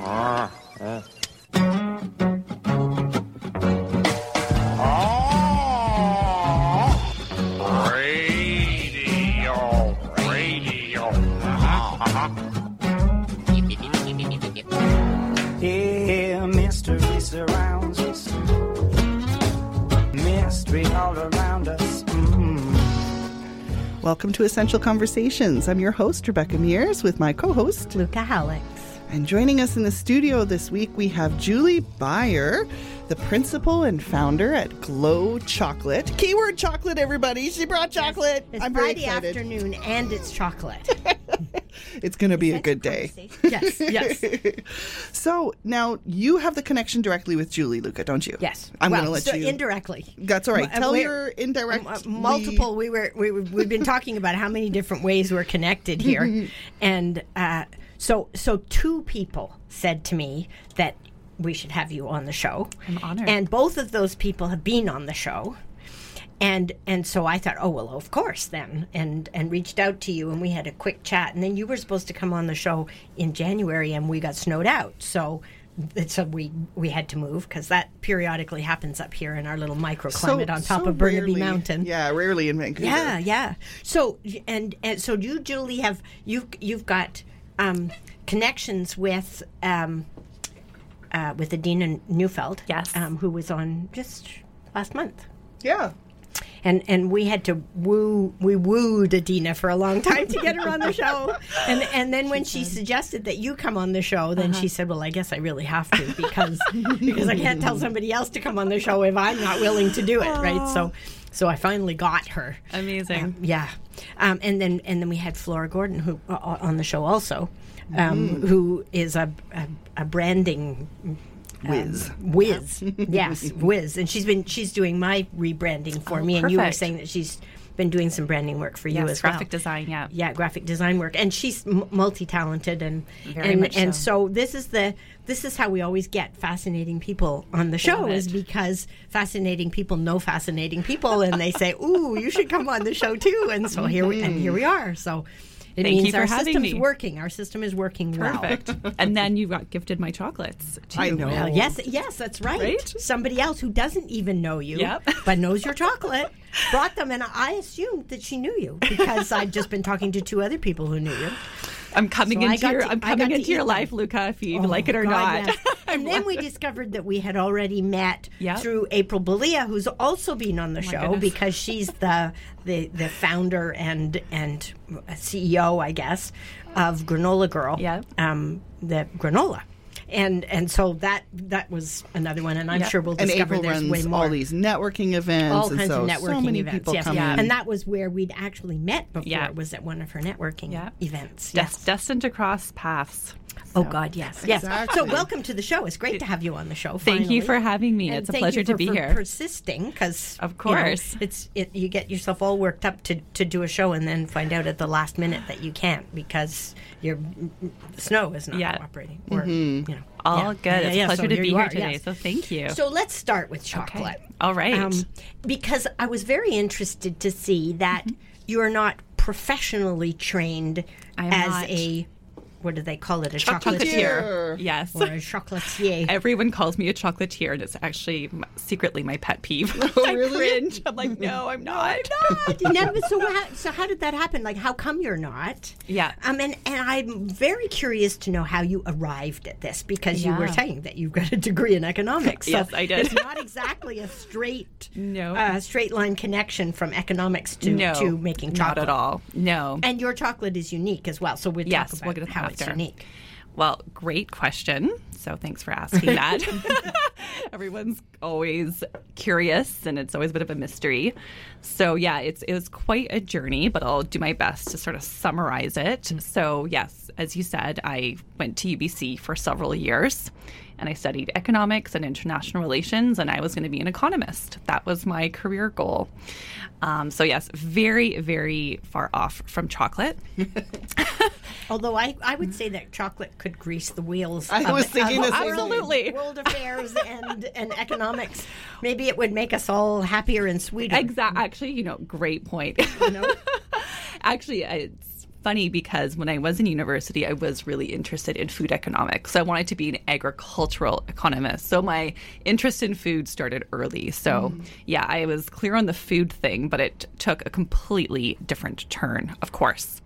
อ๋อเออ Welcome to Essential Conversations. I'm your host, Rebecca Mears, with my co host. Luca Hallex. And joining us in the studio this week, we have Julie Beyer, the principal and founder at Glow Chocolate. Keyword chocolate, everybody. She brought chocolate. It's I'm Friday afternoon and it's chocolate. It's going to be a good day. yes, yes. So now you have the connection directly with Julie, Luca, don't you? Yes. I'm well, going to let so you. indirectly. That's all right. Uh, Tell your indirect. Uh, multiple. We were we were, we've been talking about how many different ways we're connected here, and uh, so so two people said to me that we should have you on the show. I'm honored. And both of those people have been on the show. And and so I thought, oh well, of course then, and and reached out to you, and we had a quick chat, and then you were supposed to come on the show in January, and we got snowed out, so so we we had to move because that periodically happens up here in our little microclimate on top so of Burnaby rarely- Mountain. Yeah, rarely in Vancouver. Yeah, yeah. So and and so you, Julie, have you you've got um, connections with um, uh, with Adina Neufeld, Yes. um, who was on just last month. Yeah. And and we had to woo we wooed Adina for a long time to get her on the show. And and then when she suggested that you come on the show, then Uh-huh. she said, "Well, I guess I really have to because because I can't tell somebody else to come on the show if I'm not willing to do it, right?" So so I finally got her. Amazing. Um, yeah, um, and then and then we had Flora Gordon who uh, on the show also, um, who is a, a, a branding Um, whiz. whiz. yes, whiz, and she's been she's doing my rebranding for oh, me, and you were saying that she's been doing some branding work for you Yes, as graphic well. design, yeah. yeah, graphic design work, and she's m- multi-talented, and Very and much and so. so this is the this is how we always get fascinating people on the show is because fascinating people know fascinating people, and they say, "Ooh, you should come on the show too," and so here we and here we mm-hmm. are. So. It Thank you means for our having system's me. working. Our system is working well. Perfect. and then you got gifted my chocolates. Too. I know. Well, yes, yes, that's right. Right? Somebody else who doesn't even know you, Yep. but knows your chocolate, brought them, and I assumed that she knew you because I'd just been talking to two other people who knew you. I'm coming So into your to- I'm coming into your eat them. life, Luca, if you Oh, like it or God, not. yes. and then we discovered that we had already met Yep. through April Belia, who's also been on the show because she's the, the the founder and and CEO, I guess, of Granola Girl. Yep. Um, the granola. And and so that that was another one, and I'm Yep. sure we'll And discover April there's way more all these networking events. all and kinds so, of networking so many events. people yes, come Yeah. in. and that was where we'd actually met before. Yeah. Was at one of her networking Yeah. events. Des- Yes. destined to cross paths. Oh So, God, yes, yes. Exactly. So welcome to the show. It's great to have you on the show. Thank you for having me. And It's a pleasure you to be for here. Persisting, because Of course. it's it. You get yourself all worked up to to do a show, and then find out at the last minute that you can't because your snow is not Yeah. cooperating. Or you know, All yeah. good. Yeah, it's yeah, a pleasure so to be here are, today. yes. So thank you. So let's start with chocolate. All right. Um, because I was very interested to see that you are not professionally trained I am as not. a what do they call it? A chocolatier. Yes. or a chocolatier. Everyone calls me a chocolatier, and it's actually secretly my pet peeve. Oh, I really? cringe. I'm like, no, I'm not. no, but so how, so how did that happen? Like, how come you're not? Yeah. Um, and, and I'm very curious to know how you arrived at this because you were saying that you've got a degree in economics. So Yes, I did. It's not exactly a straight No. uh, straight line connection from economics to no, to making not chocolate at all. No. And your chocolate is unique as well. So we'll Yes, talk we'll about get to how that it's unique. Well, great question. So thanks for asking that. Everyone's always curious, and it's always a bit of a mystery. So yeah, it's it was quite a journey, but I'll do my best to sort of summarize it. So yes, as you said, I went to UBC for several years, and I studied economics and international relations, and I was going to be an economist. That was my career goal. Um, so yes, very very far off from chocolate. Although I, I would say that chocolate could grease the wheels. I of- was thinking of the same. Absolutely. World affairs and, and economics. Maybe it would make us all happier and sweeter. Exactly. Actually, you know, great point. You know? Actually, it's funny because when I was in university, I was really interested in food economics. So I wanted to be an agricultural economist. So my interest in food started early. So mm-hmm. yeah, I was clear on the food thing, but it took a completely different turn, of course.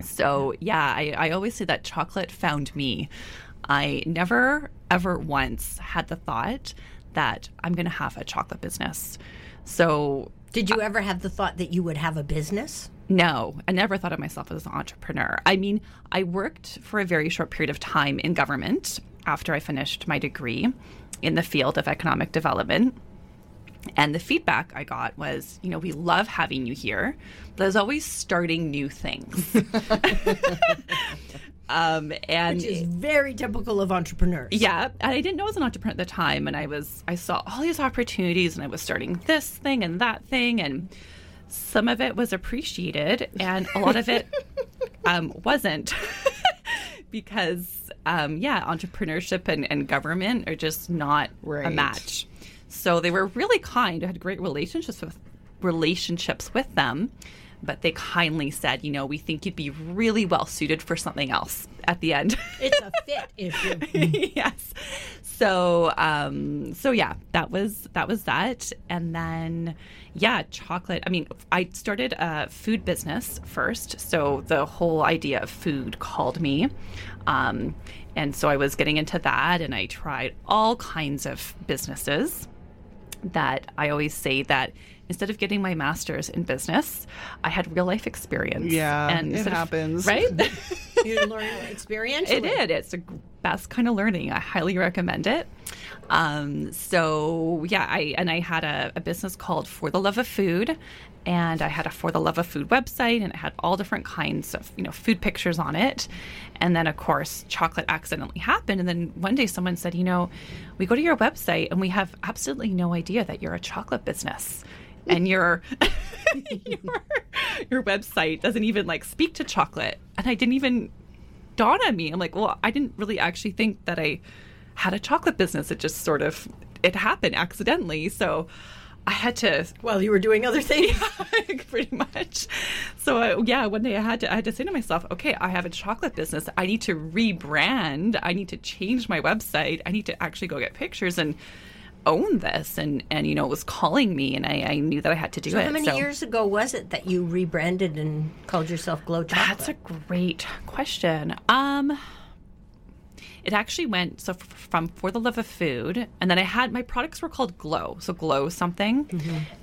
So yeah, I, I always say that chocolate found me. I never ever once had the thought that I'm going to have a chocolate business. So Did you ever have the thought that you would have a business? No, I never thought of myself as an entrepreneur. I mean, I worked for a very short period of time in government after I finished my degree in the field of economic development. And the feedback I got was, you know, we love having you here, but there's always starting new things. um, and Which is very typical of entrepreneurs. yeah, and I didn't know I was an entrepreneur at the time, and I was I saw all these opportunities, and I was starting this thing and that thing, and some of it was appreciated, and a lot of it um, wasn't, because um, yeah, entrepreneurship and, and government are just not a match. So they were really kind. I had great relationships with relationships with them, but they kindly said, you know, we think you'd be really well suited for something else at the end. It's a fit issue. yes. So um so yeah, that was that was that and then yeah, chocolate. I mean, I started a food business first, so the whole idea of food called me. Um and so I was getting into that and I tried all kinds of businesses that I always say that instead of getting my master's in business, I had real life experience. Yeah, it instead of- happens. right? You learn experientially. It did. It's the best kind of learning. I highly recommend it. Um, so yeah, I and I had a, a business called For the Love of Food, and I had a For the Love of Food website, and it had all different kinds of you know food pictures on it. And then of course, chocolate accidentally happened, and then one day someone said, you know, we go to your website and we have absolutely no idea that you're a chocolate business. And your, your your website doesn't even like speak to chocolate, and I didn't even dawn on me. I'm like, well, I didn't really actually think that I had a chocolate business. It just sort of it happened accidentally. So I had to Well, you were doing other things. pretty much. So I, yeah, one day I had to I had to say to myself, okay, I have a chocolate business. I need to rebrand. I need to change my website. I need to actually go get pictures and own this. And and you know, it was calling me, and I, I knew that I had to do So it. how many So- years ago was it that you rebranded and called yourself Glow Chocolate? That's a great question. Um, it actually went so f- from for the love of food, and then I had my products were called Glow, so Glow something,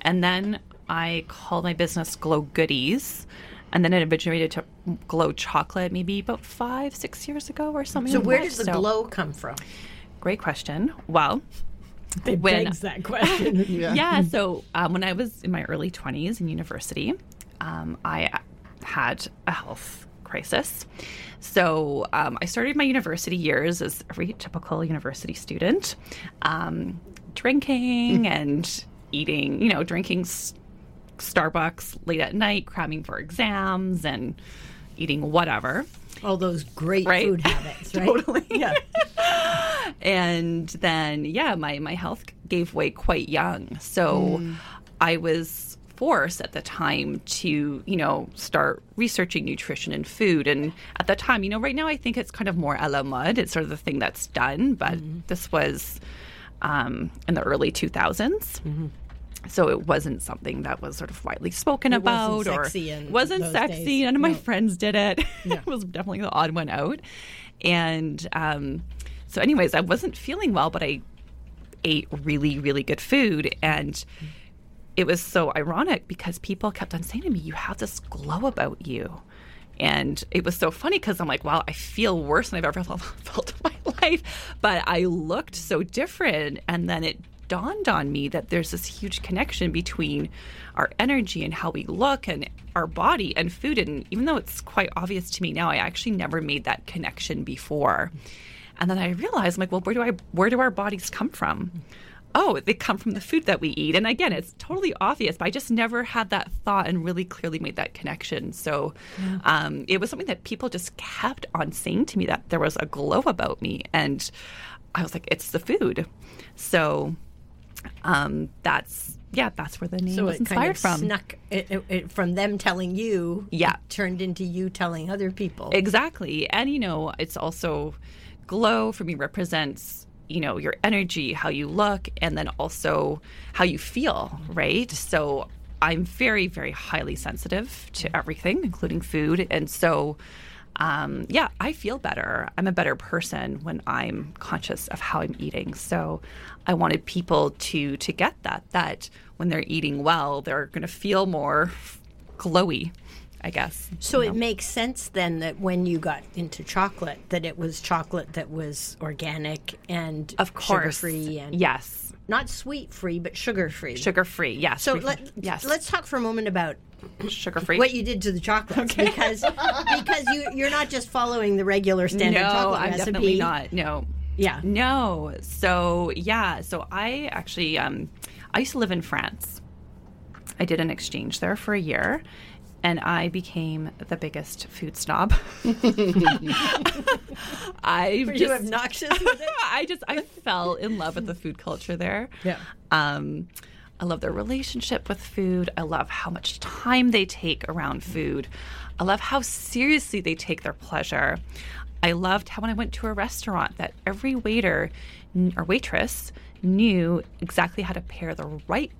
and then I called my business Glow Goodies, and then it originated to Glow Chocolate maybe about five six years ago or something. so where does the So, glow come from? Great question. Well, It when- begs that question. yeah. so um, when I was in my early 20s in university, um, I had a health crisis. So um, I started my university years as every typical university student, um, drinking and eating, you know, drinking s- Starbucks late at night, cramming for exams, and eating whatever. All those great Right? food habits, right? Totally. Yeah. and then yeah my my health gave way quite young so mm. i was forced at the time to you know start researching nutrition and food and at the time you know right now i think it's kind of more a la mode it's sort of the thing that's done but mm-hmm. this was um, in the early 2000s so it wasn't something that was sort of widely spoken It wasn't about sexy or in wasn't sexy days. none of my No. friends did it it was definitely the odd one out and um, so anyways i wasn't feeling well but i ate really really good food and it was so ironic because people kept on saying to me you have this glow about you and it was so funny because I'm like, wow, I feel worse than I've ever felt in my life. But I looked so different. And then it dawned on me that there's this huge connection between our energy and how we look and our body and food. And even though it's quite obvious to me now, I actually never made that connection before. And then I realized, I'm like, well, where do I, where do our bodies come from? oh, they come from the food that we eat. And again, it's totally obvious, but I just never had that thought and really clearly made that connection. So um, it was something that people just kept on saying to me that there was a glow about me. And I was like, it's the food. So um, that's yeah, that's where the name So was inspired kind of from. snuck it, it, it- from them telling you. Yeah. turned into you telling other people. Exactly. And, you know, it's also glow for me represents, you know, your energy, how you look, and then also how you feel, right? So I'm very, very highly sensitive to everything, including food. And so, um, yeah, I feel better. I'm a better person when I'm conscious of how I'm eating. So I wanted people to to get that that when they're eating well, they're going to feel more glowy, I guess. So it makes sense then that when you got into chocolate, that it was chocolate that was organic and Of course. sugar-free and Yes. not sweet-free, but sugar-free. Sugar free, yes. So Free let, yes, let's talk for a moment about sugar free. what you did to the chocolates because because you you're not just following the regular standard no, chocolate I'm recipe. definitely not. No, Yeah. no. So yeah, so I actually um, I used to live in France. I did an exchange there for a year. And I became the biggest food snob. I Were just, you obnoxious with it? I just I fell in love with the food culture there. Yeah. Um, I love their relationship with food. I love how much time they take around food. I love how seriously they take their pleasure. I loved how when I went to a restaurant that every waiter or waitress knew exactly how to pair the right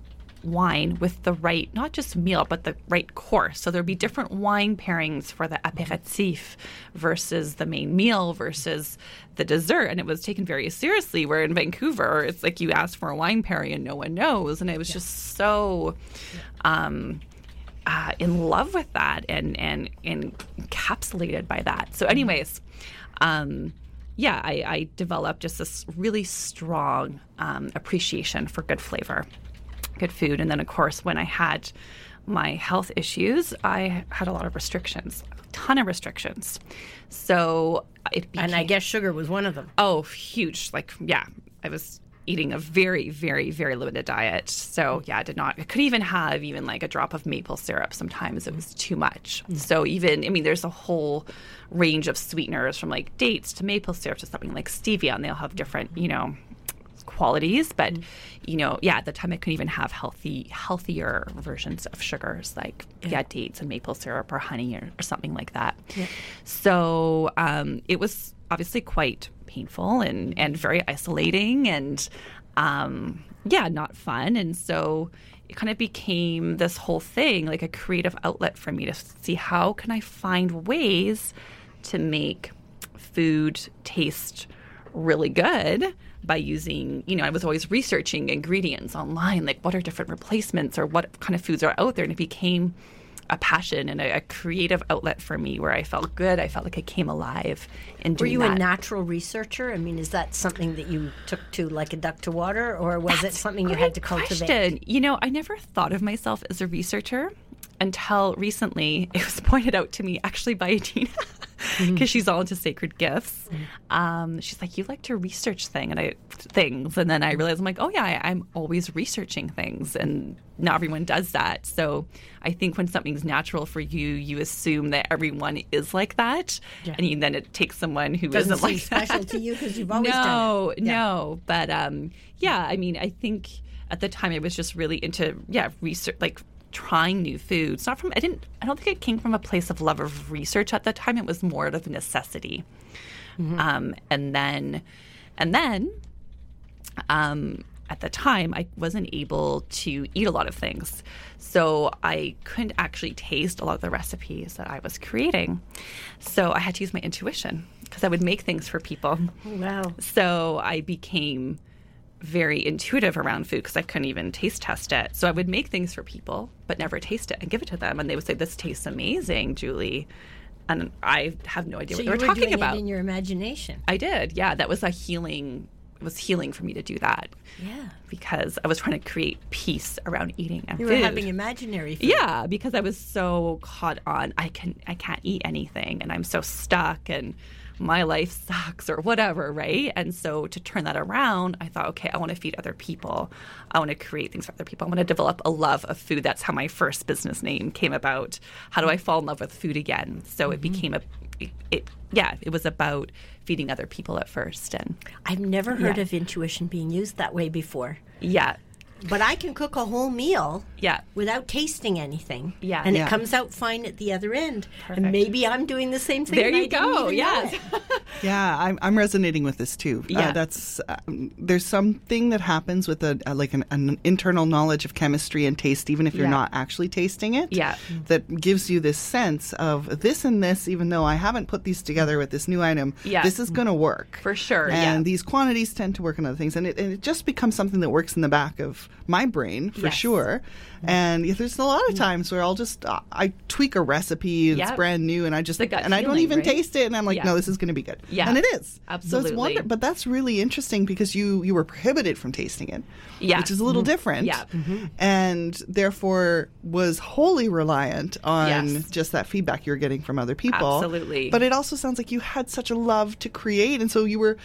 wine with the right not just meal but the right course. So there'd be different wine pairings for the apéritif versus the main meal versus the dessert. And it was taken very seriously where in vancouver it's like you ask for a wine pairing and no one knows. And it was just so um uh, in love with that and and and encapsulated by that. So anyways um yeah i, I developed just this really strong um, appreciation for good flavor good food. And then, of course, when I had my health issues, I had a lot of restrictions, a ton of restrictions. So it became, And I guess sugar was one of them. oh, huge. Like, yeah, I was eating a very, very, very limited diet. So yeah, I did not. I could even have even like a drop of maple syrup. Sometimes it was too much. Mm. So even, I mean, there's a whole range of sweeteners from like dates to maple syrup to something like stevia, and they'll have different, you know, qualities but you know yeah at the time i couldn't even have healthy healthier versions of sugars like yeah, dates and maple syrup or honey or, or something like that. So um, it was obviously quite painful and and very isolating and um, yeah not fun. And so it kind of became this whole thing like a creative outlet for me to see how can i find ways to make food taste really good by using, you know, I was always researching ingredients online, like what are different replacements or what kind of foods are out there. And it became a passion and a, a creative outlet for me where I felt good. I felt like I came alive in Were you that. a natural researcher? I mean, is that something that you took to like a duck to water, or was it something you had to cultivate? question. You know, I never thought of myself as a researcher until recently. It was pointed out to me actually by Adina because she's all into sacred gifts. Um, she's like, "You like to research thing and I things," and then I realized I'm like, "Oh yeah, I, I'm always researching things, and not everyone does that." So I think when something's natural for you, you assume that everyone is like that, and you, then it takes someone who Doesn't seem like that. special to you because you've always done no, it. Yeah. no. But um, yeah, I mean, I think at the time I was just really into yeah research, like trying new foods. Not from I didn't. I don't think it came from a place of love of research at the time. It was more out of necessity. Um, and then, and then, um, at the time, I wasn't able to eat a lot of things. So I couldn't actually taste a lot of the recipes that I was creating. So I had to use my intuition because I would make things for people. Wow. So I became very intuitive around food because I couldn't even taste test it. So I would make things for people, but never taste it and give it to them. And they would say, This tastes amazing, Julie. And I have no idea So what you they were were talking about. it in your imagination. I did. Yeah. That was a healing, it was healing for me to do that Yeah. because I was trying to create peace around eating and You food. were having imaginary food. Yeah, because I was so caught on I can I can't eat anything and I'm so stuck and my life sucks or whatever, right? And so to turn that around, I thought, okay, I want to feed other people. I want to create things for other people. I want to develop a love of food. That's how my first business name came about. How do I fall in love with food again? So it mm-hmm. became a it, it yeah, it was about feeding other people at first and I've never heard Yeah. of intuition being used that way before. yeah. But I can cook a whole meal Yeah. without tasting anything. Yeah. And Yeah. it comes out fine at the other end. Perfect. And maybe I'm doing the same thing. There and I you go. even Yes. Yeah, I'm, I'm resonating with this too. Yeah. Uh, that's um, there's something that happens with a, a like an, an internal knowledge of chemistry and taste, even if you're Yeah. not actually tasting it. Yeah. that gives you this sense of this and this, even though I haven't put these together with this new item. Yeah. this is going to work For sure, And yeah. these quantities tend to work on other things, and it, and it just becomes something that works in the back of my brain for Yes. sure. And yeah, there's a lot of mm. times where I'll just uh, I tweak a recipe that's Yep. brand new, and I just The gut and I don't even right? taste it, and I'm like, Yeah. no, this is going to be good. Yeah. and it is. So Absolutely. it's wonder, but that's really interesting because you you were prohibited from tasting it. Yeah. which is a little mm-hmm. different. Yeah. Mm-hmm. and therefore was wholly reliant on Yes. just that feedback you were getting from other people. Absolutely. But it also sounds like you had such a love to create, and so you were.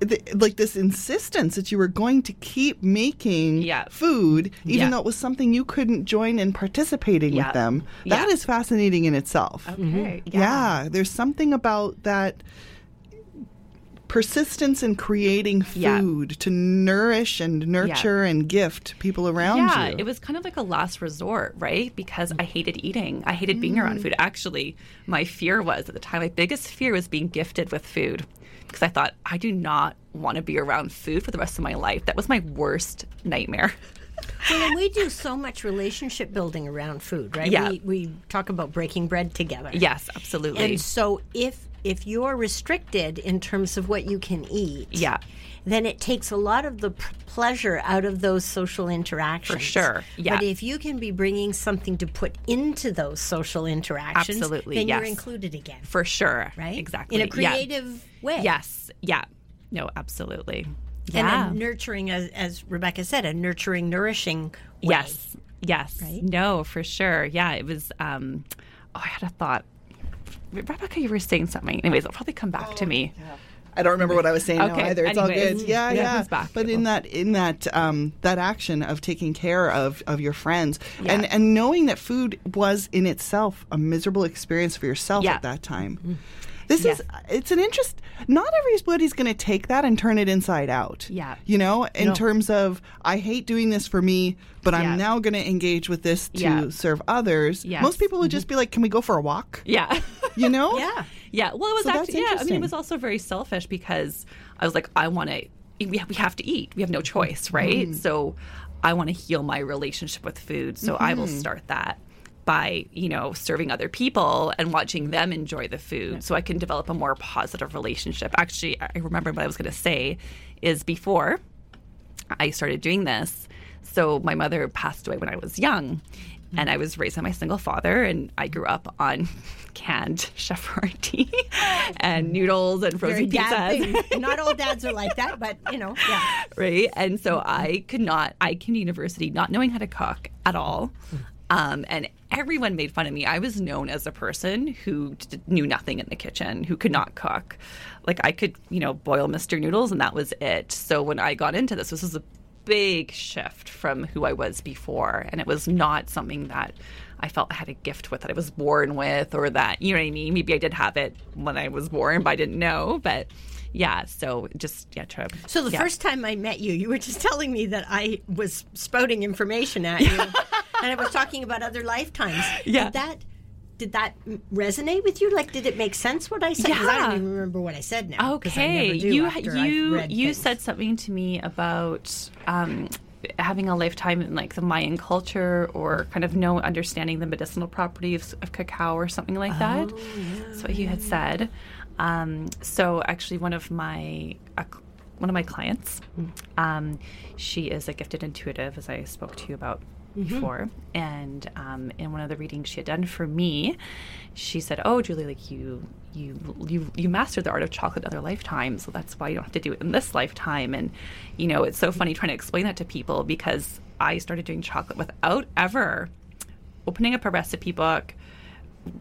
Th- Like this insistence that you were going to keep making Yeah. food, even Yeah. though it was something you couldn't join in participating Yeah. with them. That Yeah. is fascinating in itself. Okay. Mm-hmm. Yeah. there's something about that persistence in creating Yeah. food to nourish and nurture and gift people around yeah, you. it was kind of like a last resort, right? Because I hated eating. I hated being around mm. food. Actually, my fear was at the time, my biggest fear was being gifted with food. Because I thought, I do not want to be around food for the rest of my life. That was my worst nightmare. Well, we do so much relationship building around food, right? Yeah. We, we talk about breaking bread together. yes, absolutely. And so if if you're restricted in terms of what you can eat, Yeah. Then it takes a lot of the p- pleasure out of those social interactions. For sure, yeah. But if you can be bringing something to put into those social interactions, Absolutely, then you're included again, for sure. right? Exactly. In a Yeah. creative way. Yes. Yeah. No, absolutely. And yeah. a nurturing, as, as Rebecca said, a nurturing, nourishing way. Yes. Yes. Right? No, for sure. Yeah, it was um oh I had a thought. Rebecca, you were saying something. Anyways, it'll probably come back to me. I don't remember what I was saying now either. It's all good. Yeah, Yeah, yeah. But in that in that um, that action of taking care of, of your friends Yeah. and and knowing that food was in itself a miserable experience for yourself Yeah. at that time. This Yes. is it's an interest not everybody's going to take that and turn it inside out. Yeah. You know, in No. terms of I hate doing this for me, but Yeah. I'm now going to engage with this to Yeah. serve others. Yes. Most people would mm-hmm. just be like, "Can we go for a walk?" Yeah. You know? Yeah. yeah. Well, it was So actually yeah. I mean, it was also very selfish because I was like, I want to. We have, we have to eat. We have no choice, right? Mm-hmm. So, I want to heal my relationship with food. So I will mm-hmm. start that by you know serving other people and watching them enjoy the food so i can develop a more positive relationship actually i remember what i was going to say is before I started doing this. So my mother passed away when I was young, mm-hmm. and I was raised by my single father, and I grew up on canned chef Boyardee and mm-hmm. noodles and frozen pizzas. Not all dads are like that, but you know, yeah. right? And so mm-hmm. I could not, I came to university not knowing how to cook at all. Um, and everyone made fun of me. I was known as a person who d- knew nothing in the kitchen, who could not cook. Like I could, you know, boil Mr. Noodles and that was it. So when I got into this, this was a big shift from who I was before. And it was not something that I felt I had a gift with that I was born with or that, you know what I mean? Maybe I did have it when I was born, but I didn't know. But yeah, so just, yeah, So the yeah. first time I met you, you were just telling me that I was spouting information at you, and I was talking about other lifetimes. Yeah. Did that did that resonate with you? Like, did it make sense what I said? 'Cause I don't even remember what I said now. Okay, never do you you you things. said something to me about um, having a lifetime in like the Mayan culture, or kind of no understanding the medicinal properties of cacao, or something like that. Oh, That's what you had said. Um, so actually, one of my uh, one of my clients, Mm. um, she is a gifted intuitive, as I spoke to you about Mm-hmm. before. And um, in one of the readings she had done for me, she said, "Oh, Julie, like you, you, you, you mastered the art of chocolate in other lifetimes, so that's why you don't have to do it in this lifetime." And you know, it's so funny trying to explain that to people because I started doing chocolate without ever opening up a recipe book,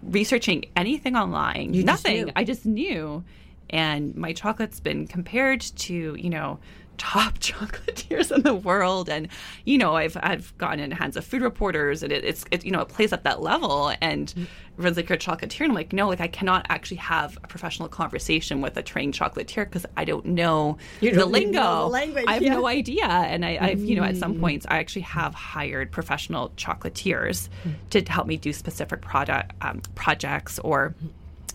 researching anything online, You nothing. knew. I just knew. And my chocolate's been compared to, you know, top chocolatiers in the world. And you know i've i've gotten in the hands of food reporters and it, it's it, you know it plays at that level. And mm. everyone's like you're a chocolatier. And i'm like no like i cannot actually have a professional conversation with a trained chocolatier because i don't know You the don't lingo. know the language, i have yeah. no idea. And I, i've you know at some mm. points i actually have hired professional chocolatiers mm. to help me do specific product um, projects or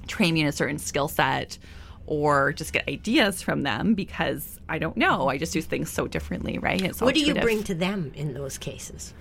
train me in a certain skill set or just get ideas from them because I don't know. I just do things so differently, right? It's What do you bring to them in those cases?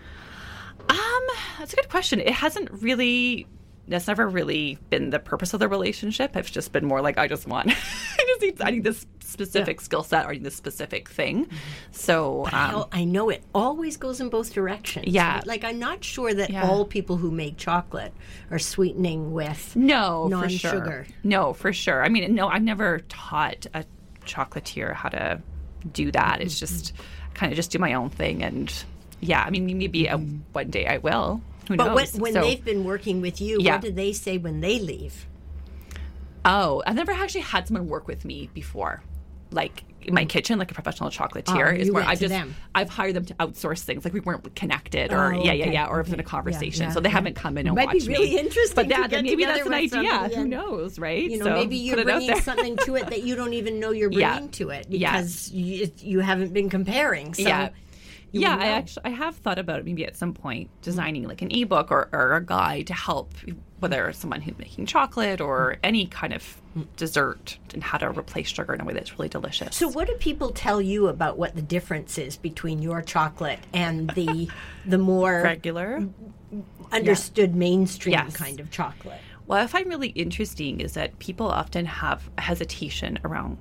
Um, that's a good question. It hasn't really. That's never really been the purpose of the relationship. It's just been more like I just want, I just need, I need this specific skill set or I need this specific thing. Mm-hmm. So, I um, al- I know it always goes in both directions. Yeah. Like, I'm not sure that Yeah. all people who make chocolate are sweetening with No, for non-sugar. sure. No, for sure. I mean, no, I've never taught a chocolatier how to do that. It's mm-hmm. just kind of just do my own thing, and yeah, I mean, maybe a, mm-hmm. one day I will. Who But when, knows? when So- they've been working with you, Yeah. what do they say when they leave? oh, I've never actually had someone work with me before, like in my kitchen, like a professional chocolatier. Oh, is where I've just them. I've hired them to outsource things. Like we weren't connected, or Oh, yeah, yeah, yeah, or it was in a conversation. Yeah, so they yeah. haven't come in and Might be really me. interesting But that, maybe that's an idea. Who knows, right? You know, So maybe you're put it out bringing something to it that you don't even know you're Yeah. bringing to it Yeah. because you, you haven't been comparing. So yeah. You yeah, I actually I have thought about it maybe at some point designing like an ebook or, or a guide to help whether someone who's making chocolate or mm. any kind of dessert and how to replace sugar in a way that's really delicious. So, what do people tell you about what the difference is between your chocolate and the the more regular. understood mainstream Yes. kind of chocolate? What I find really interesting is that people often have hesitation around,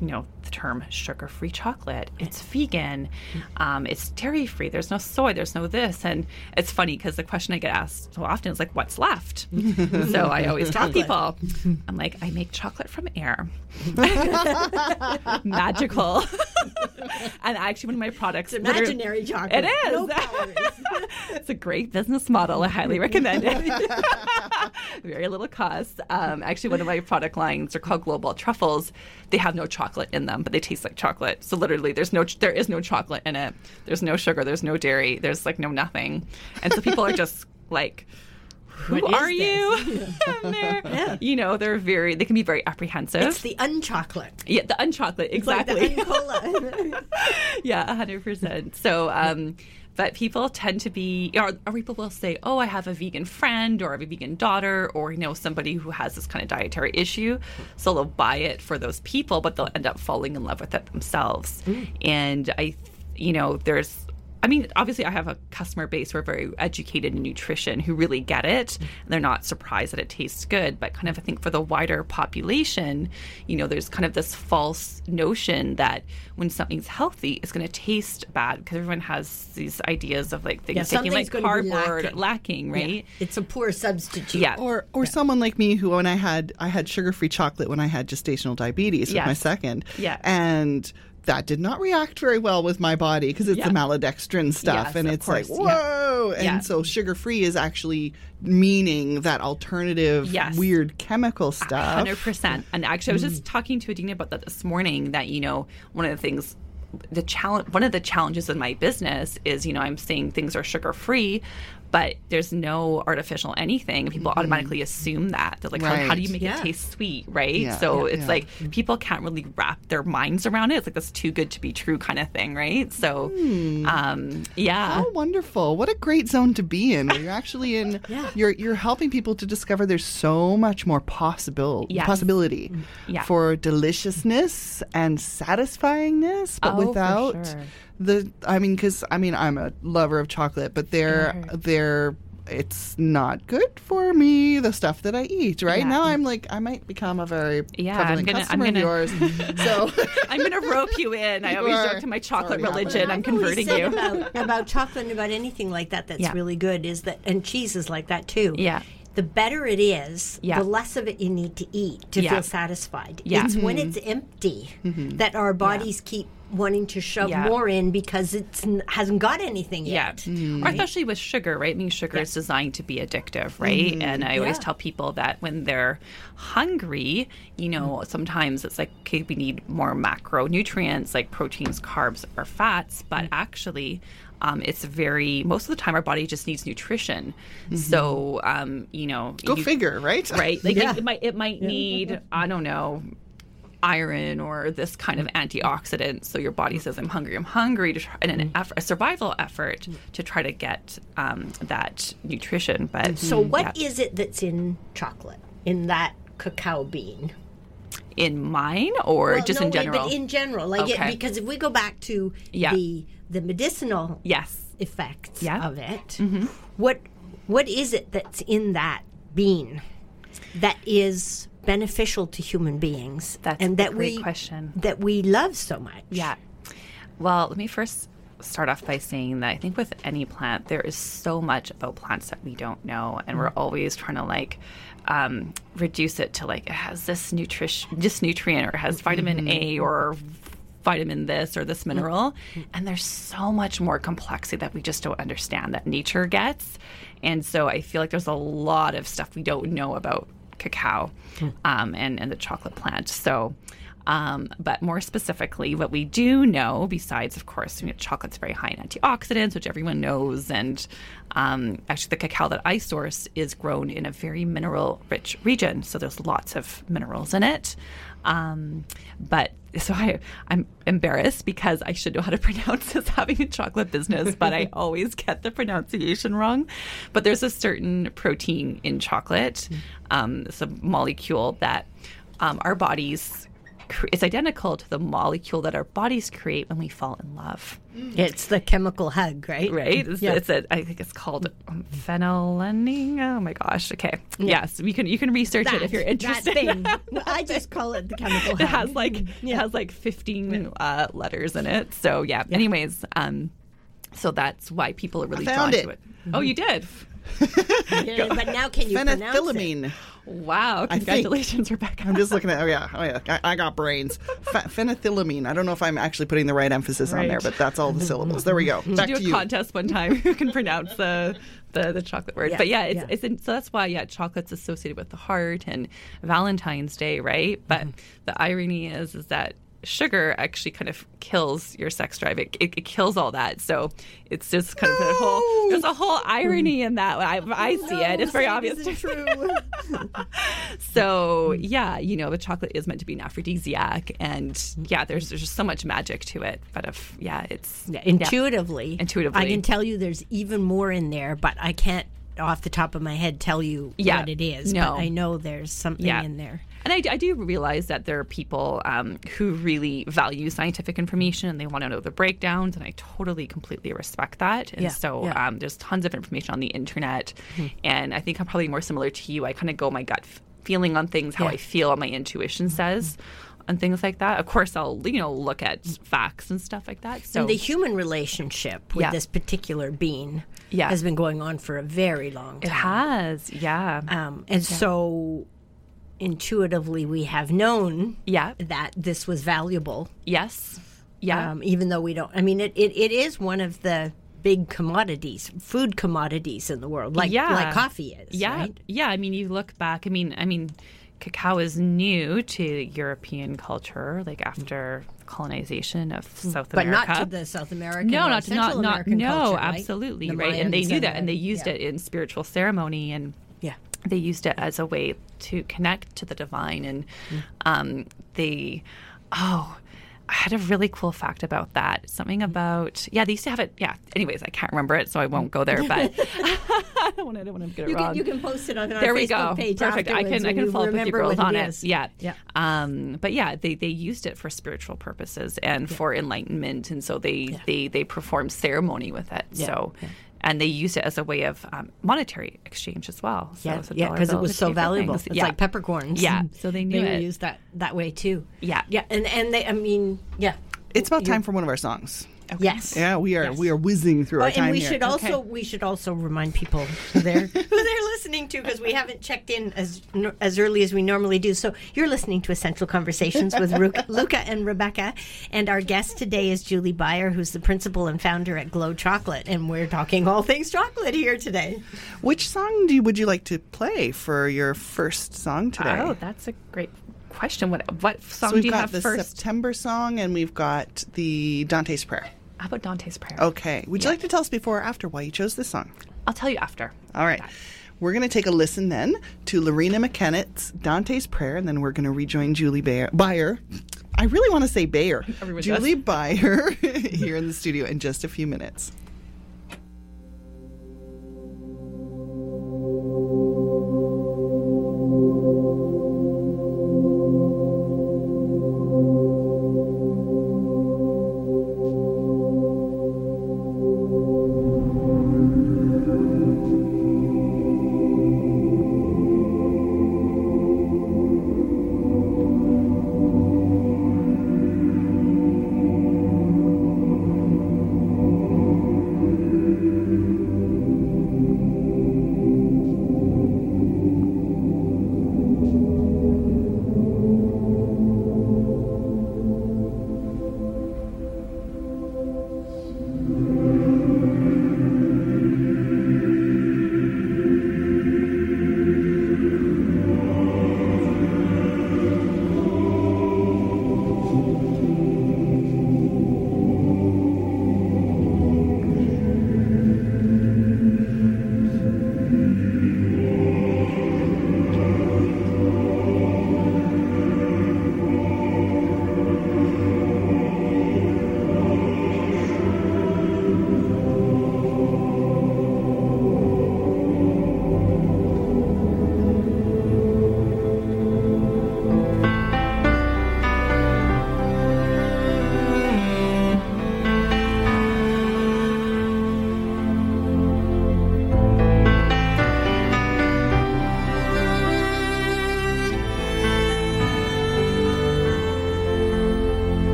you know, the term sugar-free chocolate. It's vegan, um, it's dairy-free. There's no soy. There's no this, and it's funny because the question I get asked so often is like, "What's left?" so I always tell people, I'm like, I make chocolate from air. Magical. and actually, one of my products, It's imaginary chocolate. It is. No it's a great business model. I highly recommend it. Very little cost. Um, actually, one of my product lines are called Global Truffles. They have no chocolate in them, but they taste like chocolate. So literally, there's no, there is no chocolate in it. There's no sugar. There's no dairy. There's like no nothing. And so people are just like. Who What are you? They're, You know, they're very. They can be very apprehensive. It's the unchocolate. yeah, the unchocolate, Like exactly. the uncola. yeah, hundred percent. So, um, but people tend to be, or, or people will say, "Oh, I have a vegan friend, or I have a vegan daughter, or you know somebody who has this kind of dietary issue." So they'll buy it for those people, but they'll end up falling in love with it themselves. And I, you know, there's. I mean, obviously, I have a customer base who are very educated in nutrition who really get it. And they're not surprised that it tastes good. But kind of, I think for the wider population, you know, there's kind of this false notion that when something's healthy, it's going to taste bad because everyone has these ideas of like things Yeah, taking like something's gonna cardboard, lacking. lacking, right? It's a poor substitute. Yeah. Or or someone like me who when I had I had sugar free chocolate when I had gestational diabetes with my second. Yeah. And that did not react very well with my body because it's Yeah. the maltodextrin stuff Yes, and it's course, like yeah. whoa and Yeah. so sugar free is actually meaning that alternative Yes. weird chemical stuff Hundred percent. And actually, I was just mm. talking to Adina about that this morning. That you know, one of the things, the challenge, one of the challenges in my business is, you know, I'm saying things are sugar free, but there's no artificial anything. People mm-hmm. automatically assume that. They're like, how, how do you make Yeah. it taste sweet, right? Yeah, so yeah, it's like people can't really wrap their minds around it. It's like that's too good to be true kind of thing, right? So, hmm. um, yeah. Oh, wonderful! What a great zone to be in. Where you're actually in. Yeah. You're you're helping people to discover there's so much more possible Yes. possibility mm, Yeah. for deliciousness and satisfyingness, but Oh, without sure. The. I mean, because I mean, I'm a lover of chocolate, but they're mm-hmm. they're. It's not good for me. The stuff that I eat right Yeah. now, I'm like I might become a very Yeah, I'm prevalent gonna- I'm customer gonna- of yours. so I'm going to rope you in. I You always are. joke to my chocolate religion. I'm converting you. about, about chocolate and about anything like that that's Yeah. really good is that and cheese is like that too Yeah. The better it is, Yeah. the less of it you need to eat to Yeah. feel satisfied. Yeah. It's when mm-hmm. it's empty mm-hmm. that our bodies keep wanting to shove Yeah. more in because it hasn't got anything Yeah. yet. Mm-hmm. Or especially with sugar, right? I mean, sugar is designed to be addictive, right? And I always Yeah. tell people that when they're hungry, you know, sometimes it's like, okay, we need more macronutrients like proteins, carbs, or fats, but actually, um, it's very, most of the time, our body just needs nutrition. So, um, you know, Go you- figure, right? right? Like it, it might it might need I don't know iron or this kind of antioxidant. So your body says I'm hungry, I'm hungry to try in an effort, a survival effort to try to get um, that nutrition. But So, what is yeah. it that's in chocolate, in that cacao bean? in mine or Well, just no, in wait, general? But in general, like it, because if we go back to Yeah. the the medicinal yes. effects Yeah. Mm-hmm. of it, what what is it that's in that bean that is beneficial to human beings That's and a that great we question. that we love so much? Yeah. Well, let me first start off by saying that I think with any plant, there is so much about plants that we don't know, and we're always trying to like um, reduce it to like it has this nutrition, this nutrient, or it has vitamin A or vitamin this or this mineral. And there's so much more complexity that we just don't understand that nature gets. And so i feel like there's a lot of stuff we don't know about cacao um, and, and the chocolate plant. So um, but more specifically, what we do know, besides, of course, you know, chocolate's very high in antioxidants, which everyone knows, and um, actually, the cacao that I source is grown in a very mineral-rich region, so there's lots of minerals in it. Um, but so I, I'm embarrassed because I should know how to pronounce this having a chocolate business, but I always get the pronunciation wrong. But there's a certain protein in chocolate, um, it's a molecule that um, our bodies it's identical to the molecule that our bodies create when we fall in love. It's the chemical hug, right? Right? It's, Yeah. it's a, I think it's called phenylalanine. Oh my gosh. Okay. Yes, you can you can research it if you're interested. That thing. I just call it the chemical hug. it has like it has like 15 uh, letters in it. So yeah. Anyways, um, so that's why people are really drawn it. to it. Oh, you did. But now can you? Phenethylamine. Wow! Congratulations, Rebecca. I'm just looking at. Oh yeah, oh yeah. I, I got brains. Ph- phenethylamine. I don't know if I'm actually putting the right emphasis on there, but that's all the syllables. There we go. Back do to a you. contest one time who can pronounce the the, the chocolate word. Yeah, but yeah, it's, yeah. it's in, so that's why yeah, chocolate's associated with the heart and Valentine's Day, right? But Mm-hmm. the irony is is that sugar actually kind of kills your sex drive. It, it, it kills all that. So it's just kind of a whole there's a whole irony in that. I, I see it. It's very obvious. True. So yeah, you know, the chocolate is meant to be an aphrodisiac, and mm-hmm. yeah, there's there's just so much magic to it. But if yeah, it's Yeah, intuitively, Intuitively. I can tell you there's even more in there, but I can't off the top of my head tell you Yeah, what it is. no. But I know there's something Yeah. in there. And I, I do realize that there are people um, who really value scientific information and they want to know the breakdowns, and I totally, completely respect that. And Yeah, so yeah. Um, there's tons of information on the internet, and I think I'm probably more similar to you. I kind of go my gut f- feeling on things, how Yeah. I feel, what my intuition says, and things like that. Of course, I'll you know look at facts and stuff like that. So And the human relationship with Yeah. this particular bean Yeah. has been going on for a very long time. it has, yeah, Um, and so intuitively we have known yeah, that this was valuable. yes, yeah. Um, even though we don't, I mean, it, it, it is one of the big commodities, food commodities in the world, like Yeah. like coffee is. Yeah, right? yeah. I mean, you look back. I mean, I mean, cacao is new to European culture, like after colonization of South Mm. but America. not to the South American. no, not to Central not not American no, culture, right? absolutely The right. And they knew that, and they used yeah. it in spiritual ceremony, and. They used it as a way to connect to the divine. And Mm. um, they, oh. I had a really cool fact about that. Something about yeah, they used to have it. Yeah. Anyways, I can't remember it, so I won't go there. But I don't want to. I don't want to get it You wrong can, you can post it on there Facebook we go. page Perfect. I can I can follow up with you girls on it it. Yeah. Yeah. Um, but yeah, they, they used it for spiritual purposes and for enlightenment, and so they they they performed ceremony with it. So. And they used it as a way of um, monetary exchange as well. So Yeah, yeah, because it was so valuable. things. It's yeah. like peppercorns. Yeah, so they knew they it. used that that way too. Yeah. yeah, and and they, I mean, yeah, It's about time for one of our songs. Yes, Yeah, we are we are whizzing through Oh, our time and we here. should also we should also remind people who they're who they're listening to because we haven't checked in as as early as we normally do. So you're listening to Essential Conversations with Ru- Luca and Rebecca, and our guest today is Julie Beyer, who's the principal and founder at Glow Chocolate, and we're talking all things chocolate here today. Which song do you, would you like to play for your first song today? Oh, that's a great question. What what song so we've do you got have the first? September song and we've got the Dante's Prayer. How about Dante's Prayer? Okay. Would you like to tell us before or after why you chose this song? I'll tell you after. All right. We're going to take a listen then to Loreena McKennitt's Dante's Prayer, and then we're going to rejoin Julie Bayer. Bayer. I really want to say Bayer. Everyone Julie Bayer here in the studio in just a few minutes.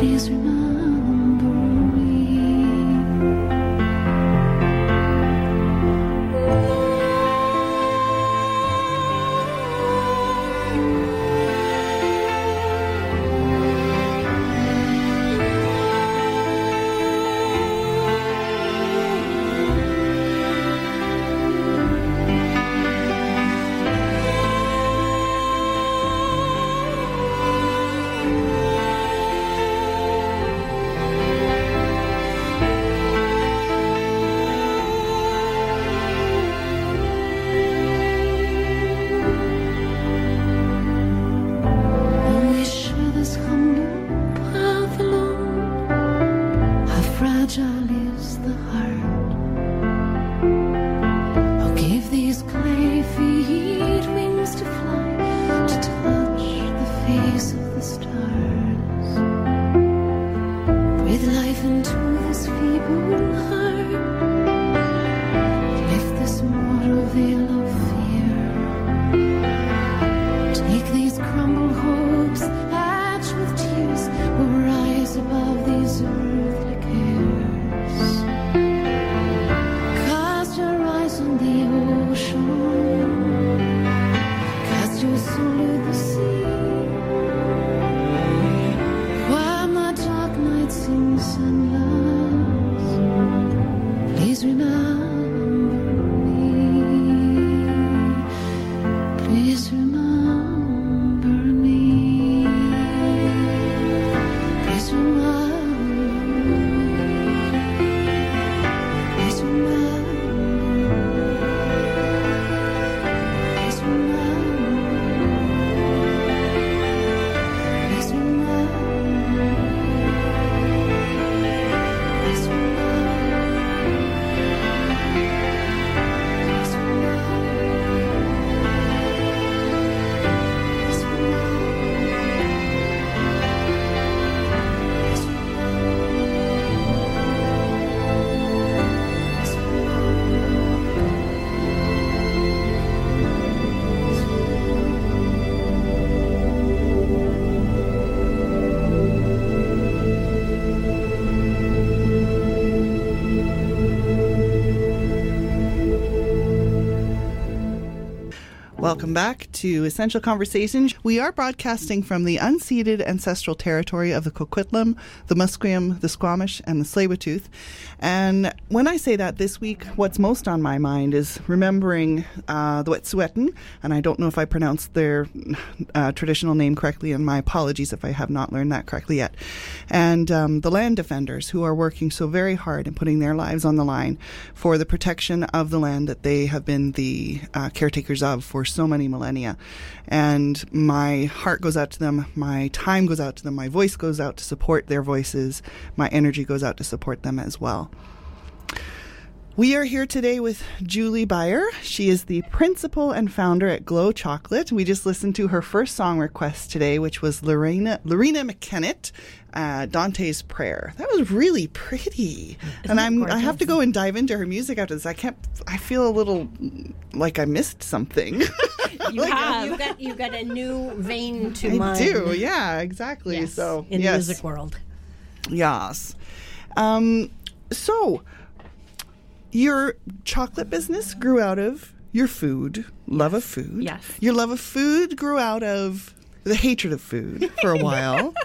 Please remind Welcome back to Essential Conversations. We are broadcasting from the unceded ancestral territory of the Coquitlam, the Musqueam, the Squamish, and the Tsleil-Waututh. And when I say that this week, what's most on my mind is remembering uh, the Wet'suwet'en, and I don't know if I pronounced their uh, traditional name correctly, and my apologies if I have not learned that correctly yet. And um, the land defenders who are working so very hard and putting their lives on the line for the protection of the land that they have been the uh, caretakers of for so many millennia. And my heart goes out to them, my time goes out to them, my voice goes out to support their voices, my energy goes out to support them as well. We are here today with Julie Beyer. She is the principal and founder at Glow Chocolate. We just listened to her first song request today, which was Loreena Loreena McKennitt, uh, Dante's Prayer. That was really pretty, and I'm I have to go and dive into her music after this. I can't. I feel a little like I missed something. You have. You got you got a new vein to I mine. do, yeah, exactly. Yes, so in yes, the music world. yes. Um, so your chocolate business grew out of your food, love of food. Yes. Your love of food grew out of the hatred of food for a while.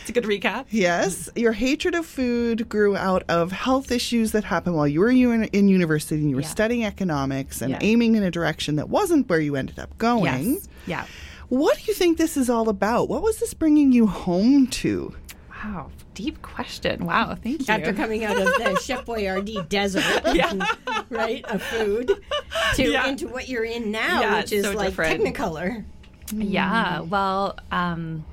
It's a good recap. yes. Your hatred of food grew out of health issues that happened while you were in, in university and you were Yeah. studying economics and Yeah. aiming in a direction that wasn't where you ended up going. Yes. Yeah. What do you think this is all about? What was this bringing you home to? Wow. Deep question. Wow. Thank you. After coming out of the Chef Boyardee desert, right, of food, to Yeah. into what you're in now, Yeah, which is so like different. Technicolor. Yeah. Well, um,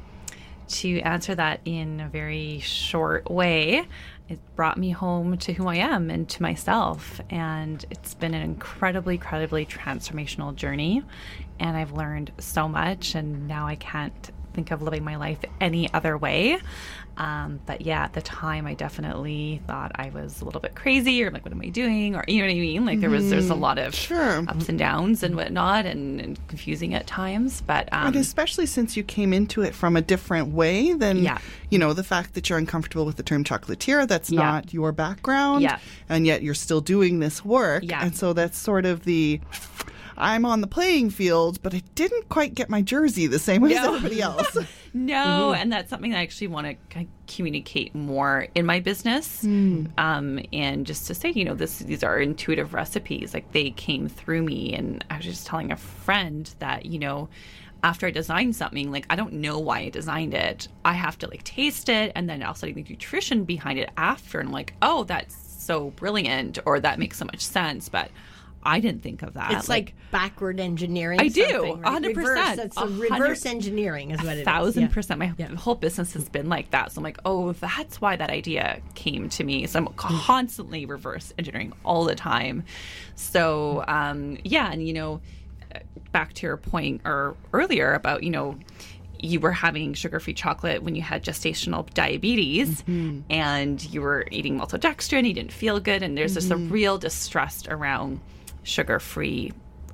to answer that in a very short way, it brought me home to who I am and to myself. And it's been an incredibly, incredibly transformational journey. And I've learned so much. And now I can't think of living my life any other way. Um, but yeah, at the time, I definitely thought I was a little bit crazy, or like, what am I doing? Or you know what I mean? Like there was there's a lot of Sure. ups and downs and whatnot, and, and confusing at times. But um, And especially since you came into it from a different way than, Yeah. you know, the fact that you're uncomfortable with the term chocolatier, that's Yeah. not your background. Yeah. And yet you're still doing this work. Yeah. And so that's sort of the. I'm on the playing field, but I didn't quite get my jersey the same way as everybody else. No, and that's something I actually want to communicate more in my business, um, and just to say, you know, this these are intuitive recipes. Like they came through me, and I was just telling a friend that you know, after I design something, like I don't know why I designed it. I have to like taste it, and then I'll study the nutrition behind it after, and I'm like, oh, that's so brilliant, or that makes so much sense, but. I didn't think of that. It's like, backward engineering. I do, right? 100%. Reverse, that's a A reverse engineering, is what it is. thousand percent. My Yeah. whole business has been like that. So I'm like, oh, that's why that idea came to me. So I'm mm. constantly reverse engineering all the time. So um, yeah, and you know, back to your point or earlier about you know. You were having sugar-free chocolate when you had gestational diabetes, mm-hmm. and you were eating maltodextrin. You didn't feel good, and there's just a mm-hmm. real distrust around sugar-free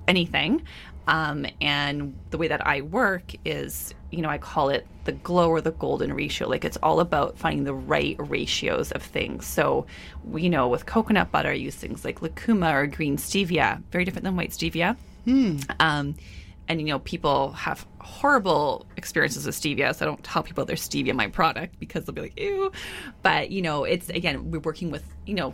anything. Um, and the way that I work is, you know, I call it the glow or the golden ratio. Like it's all about finding the right ratios of things. So, you know, with coconut butter, I use things like lucuma or green stevia, very different than white stevia. Um, and you know, people have horrible experiences with stevia, so I don't tell people there's stevia in my product because they'll be like, "Ew." But you know, it's again, we're working with you know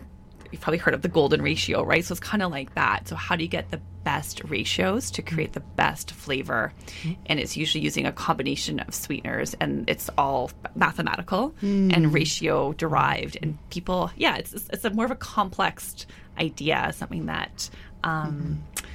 you've probably heard of the golden ratio, right? So it's kind of like that. So how do you get the best ratios to create the best flavor? Mm-hmm. And it's usually using a combination of sweeteners, and it's all mathematical mm. and ratio derived. And people, yeah, it's it's a more of a complex idea, something that. Um, mm-hmm.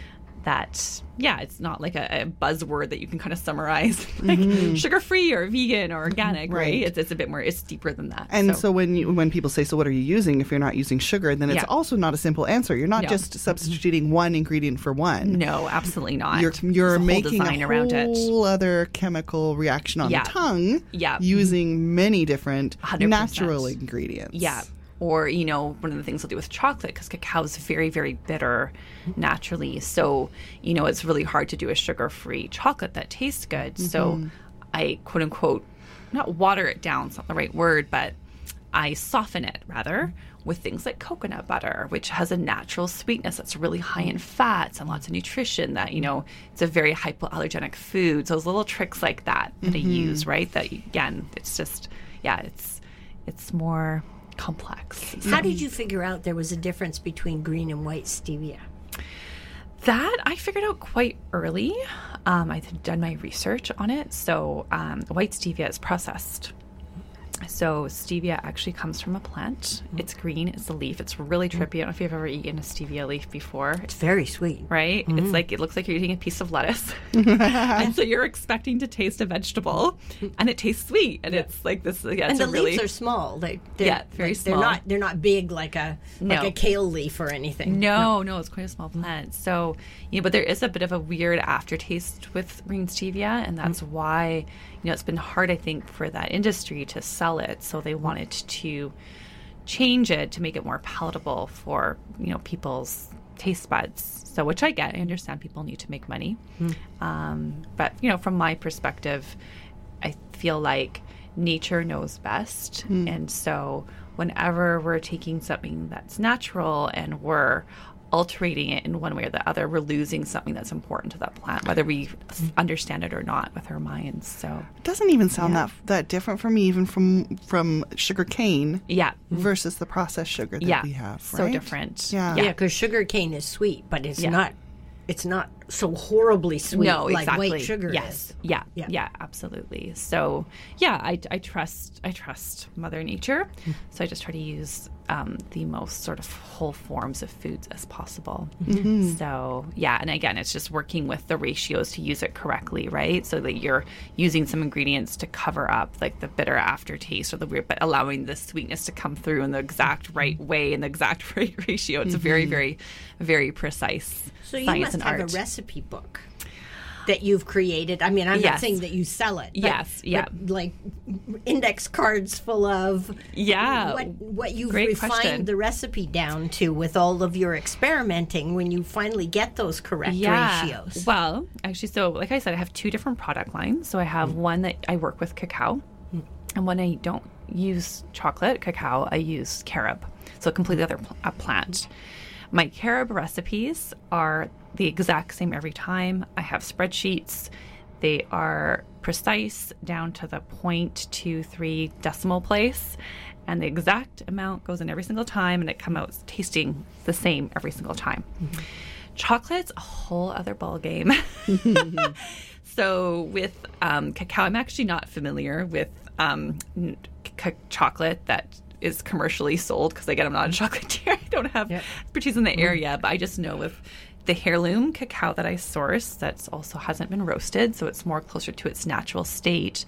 That yeah it's not like a, a buzzword that you can kind of summarize like mm-hmm. sugar free or vegan or organic right, Right. It's, it's a bit more it's deeper than that And so, when you, when people say, "So what are you using?" If you're not using sugar, then it's Yeah. also not a simple answer. You're not No. just substituting one ingredient for one. no absolutely not You're you're a making a around it whole other chemical reaction on Yeah. the tongue. Yeah. using many different 100%. natural ingredients. Yeah. Or, you know, one of the things I'll do with chocolate, because cacao is very, very bitter naturally. So, you know, it's really hard to do a sugar free chocolate that tastes good. So mm-hmm. I quote unquote, not water it down, it's not the right word, but I soften it rather with things like coconut butter, which has a natural sweetness that's really high in fats and lots of nutrition. That, you know, it's a very hypoallergenic food. So, those little tricks like that that I mm-hmm. use, right? That, again, it's just, yeah, it's, it's more complex. How did you figure out there was a difference between green and white stevia? That I figured out quite early. Um, I had done my research on it. So, um, white stevia is processed. So, stevia actually comes from a plant. Mm-hmm. It's green, it's a leaf. It's really mm-hmm. trippy. I don't know if you've ever eaten a stevia leaf before. It's very sweet. Right? It's mm-hmm. like it looks like you're eating a piece of lettuce. and so you're expecting to taste a vegetable and it tastes sweet. And it's like this yeah, And it's the a really leaves are small. They, they're, Yeah, very like, They're not. They're not big like a like No. a kale leaf or anything. No, no, it's quite a small plant. So, you know, but there is a bit of a weird aftertaste with green stevia, and that's mm. why, you know, it's been hard, I think, for that industry to sell it. So they wanted to change it to make it more palatable for, you know, people's taste buds. So, which I get. I understand people need to make money. Um, but, you know, from my perspective, I feel like nature knows best. And so whenever we're taking something that's natural and we're altering it in one way or the other, we're losing something that's important to that plant, whether we understand it or not with our minds. So It doesn't even sound that that different for me, even from from sugar cane yeah. versus the processed sugar that Yeah. we have. So right? different. Yeah. Yeah, because sugar cane is sweet, but it's Yeah. not. It's not so horribly sweet no, like exactly. white sugar yes. is. Yeah, Yeah. yeah, absolutely. So, yeah, I, I trust I trust Mother Nature. So I just try to use um, the most sort of whole forms of foods as possible. Mm-hmm. So, yeah, and again, it's just working with the ratios to use it correctly, right? So that you're using some ingredients to cover up like the bitter aftertaste or the weird, but allowing the sweetness to come through in the exact mm-hmm. right way in the exact right ratio. It's a very, very, very precise So you science must and have art. a recipe book that you've created. I mean, I'm not saying that you sell it. but- Yes, yeah. but, like index cards full of Yeah, what what you've great refined question. the recipe down to with all of your experimenting when you finally get those correct ratios. Well, actually, so like I said, I have two different product lines. So I have mm. one that I work with cacao, mm. and when I don't use chocolate cacao, I use carob. So a completely other pl- a plant. My carob recipes are the exact same every time. I have spreadsheets. They are precise down to the 0.23 decimal place, and the exact amount goes in every single time, and it comes out tasting the same every single time. Chocolate's a whole other ball game. so with um, cacao, I'm actually not familiar with um, n- c- chocolate that is commercially sold because again, I'm not a chocolatier. I don't have expertise in the area, but I just know with the heirloom cacao that I source that also hasn't been roasted, so it's more closer to its natural state.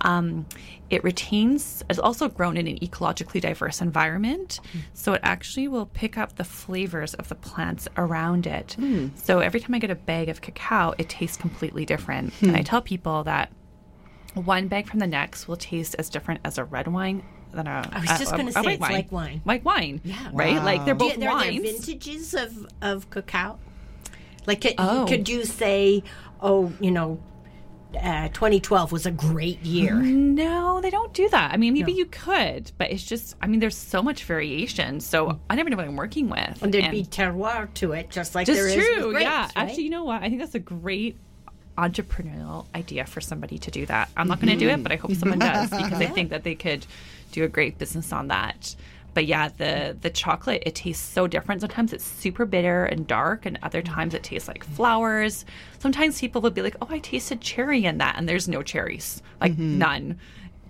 Um, it retains, it's also grown in an ecologically diverse environment, hmm. so it actually will pick up the flavors of the plants around it. Hmm. So every time I get a bag of cacao, it tastes completely different. Hmm. And I tell people that one bag from the next will taste as different as a red wine than a. I was a- just gonna say white it's like wine. White wine. Yeah. Right? Like they're both you- are there vintages of, of cacao? Like, could, Oh. could you say, oh, you know, uh, 2012 was a great year? No, they don't do that. I mean, maybe you could, but it's just, I mean, there's so much variation. So I never know what I'm working with. And there'd And be terroir to it, just like just there is true. grapes, yeah. right? Actually, you know what? I think that's a great entrepreneurial idea for somebody to do that. I'm not going to do it, but I hope someone does because I think that they could do a great business on that. But yeah, the the chocolate it tastes so different. Sometimes it's super bitter and dark, and other mm-hmm. times it tastes like flowers. Sometimes people will be like, "Oh, I tasted cherry in that," and there's no cherries, like mm-hmm. none.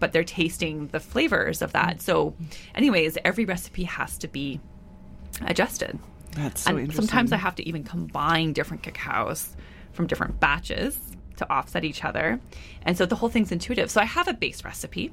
But they're tasting the flavors of that. So, anyways, every recipe has to be adjusted. That's so and interesting. sometimes I have to even combine different cacaos from different batches to offset each other. And so the whole thing's intuitive. So I have a base recipe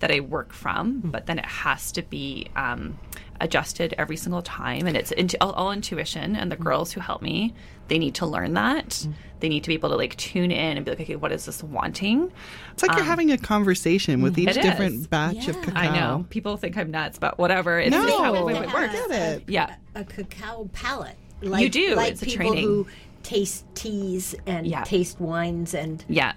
that I work from, hmm. but then it has to be um, adjusted every single time. And it's intu- all, all intuition. And the hmm. girls who help me, they need to learn that. Hmm. They need to be able to like tune in and be like, okay, what is this wanting? It's like you're um, having a conversation with each different is. batch of cacao. I know people think I'm nuts, but whatever. It's No, just how it, I it works. get it. Yeah. a cacao palate. Like, you do. Like It's a people training. who taste teas and Yeah. taste wines and Yeah.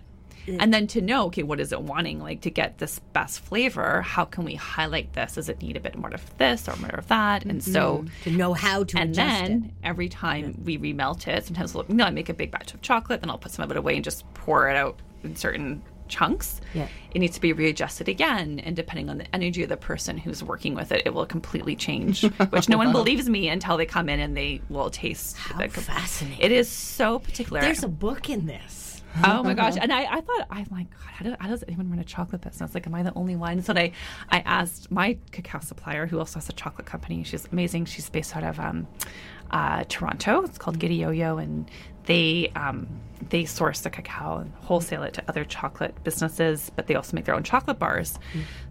And then to know, okay, what is it wanting? Like to get this best flavor, how can we highlight this? Does it need a bit more of this or more of that? And so, mm-hmm. to know how to and then it. every time we remelt it, sometimes we'll, you know, I make a big batch of chocolate, then I'll put some of it away and just pour it out in certain chunks. Yeah. It needs to be readjusted again. And depending on the energy of the person who's working with it, it will completely change, which no one believes me until they come in and they will taste. How the- fascinating. It is so particular. There's a book in this. Oh my gosh! And I, I thought I'm like, God, how, do, how does anyone run a chocolate business? Like, am I the only one? So I, I asked my cacao supplier, who also has a chocolate company. She's amazing. She's based out of um, uh, Toronto. It's called Giddy Yo-Yo, and they um, they source the cacao and wholesale it to other chocolate businesses, but they also make their own chocolate bars.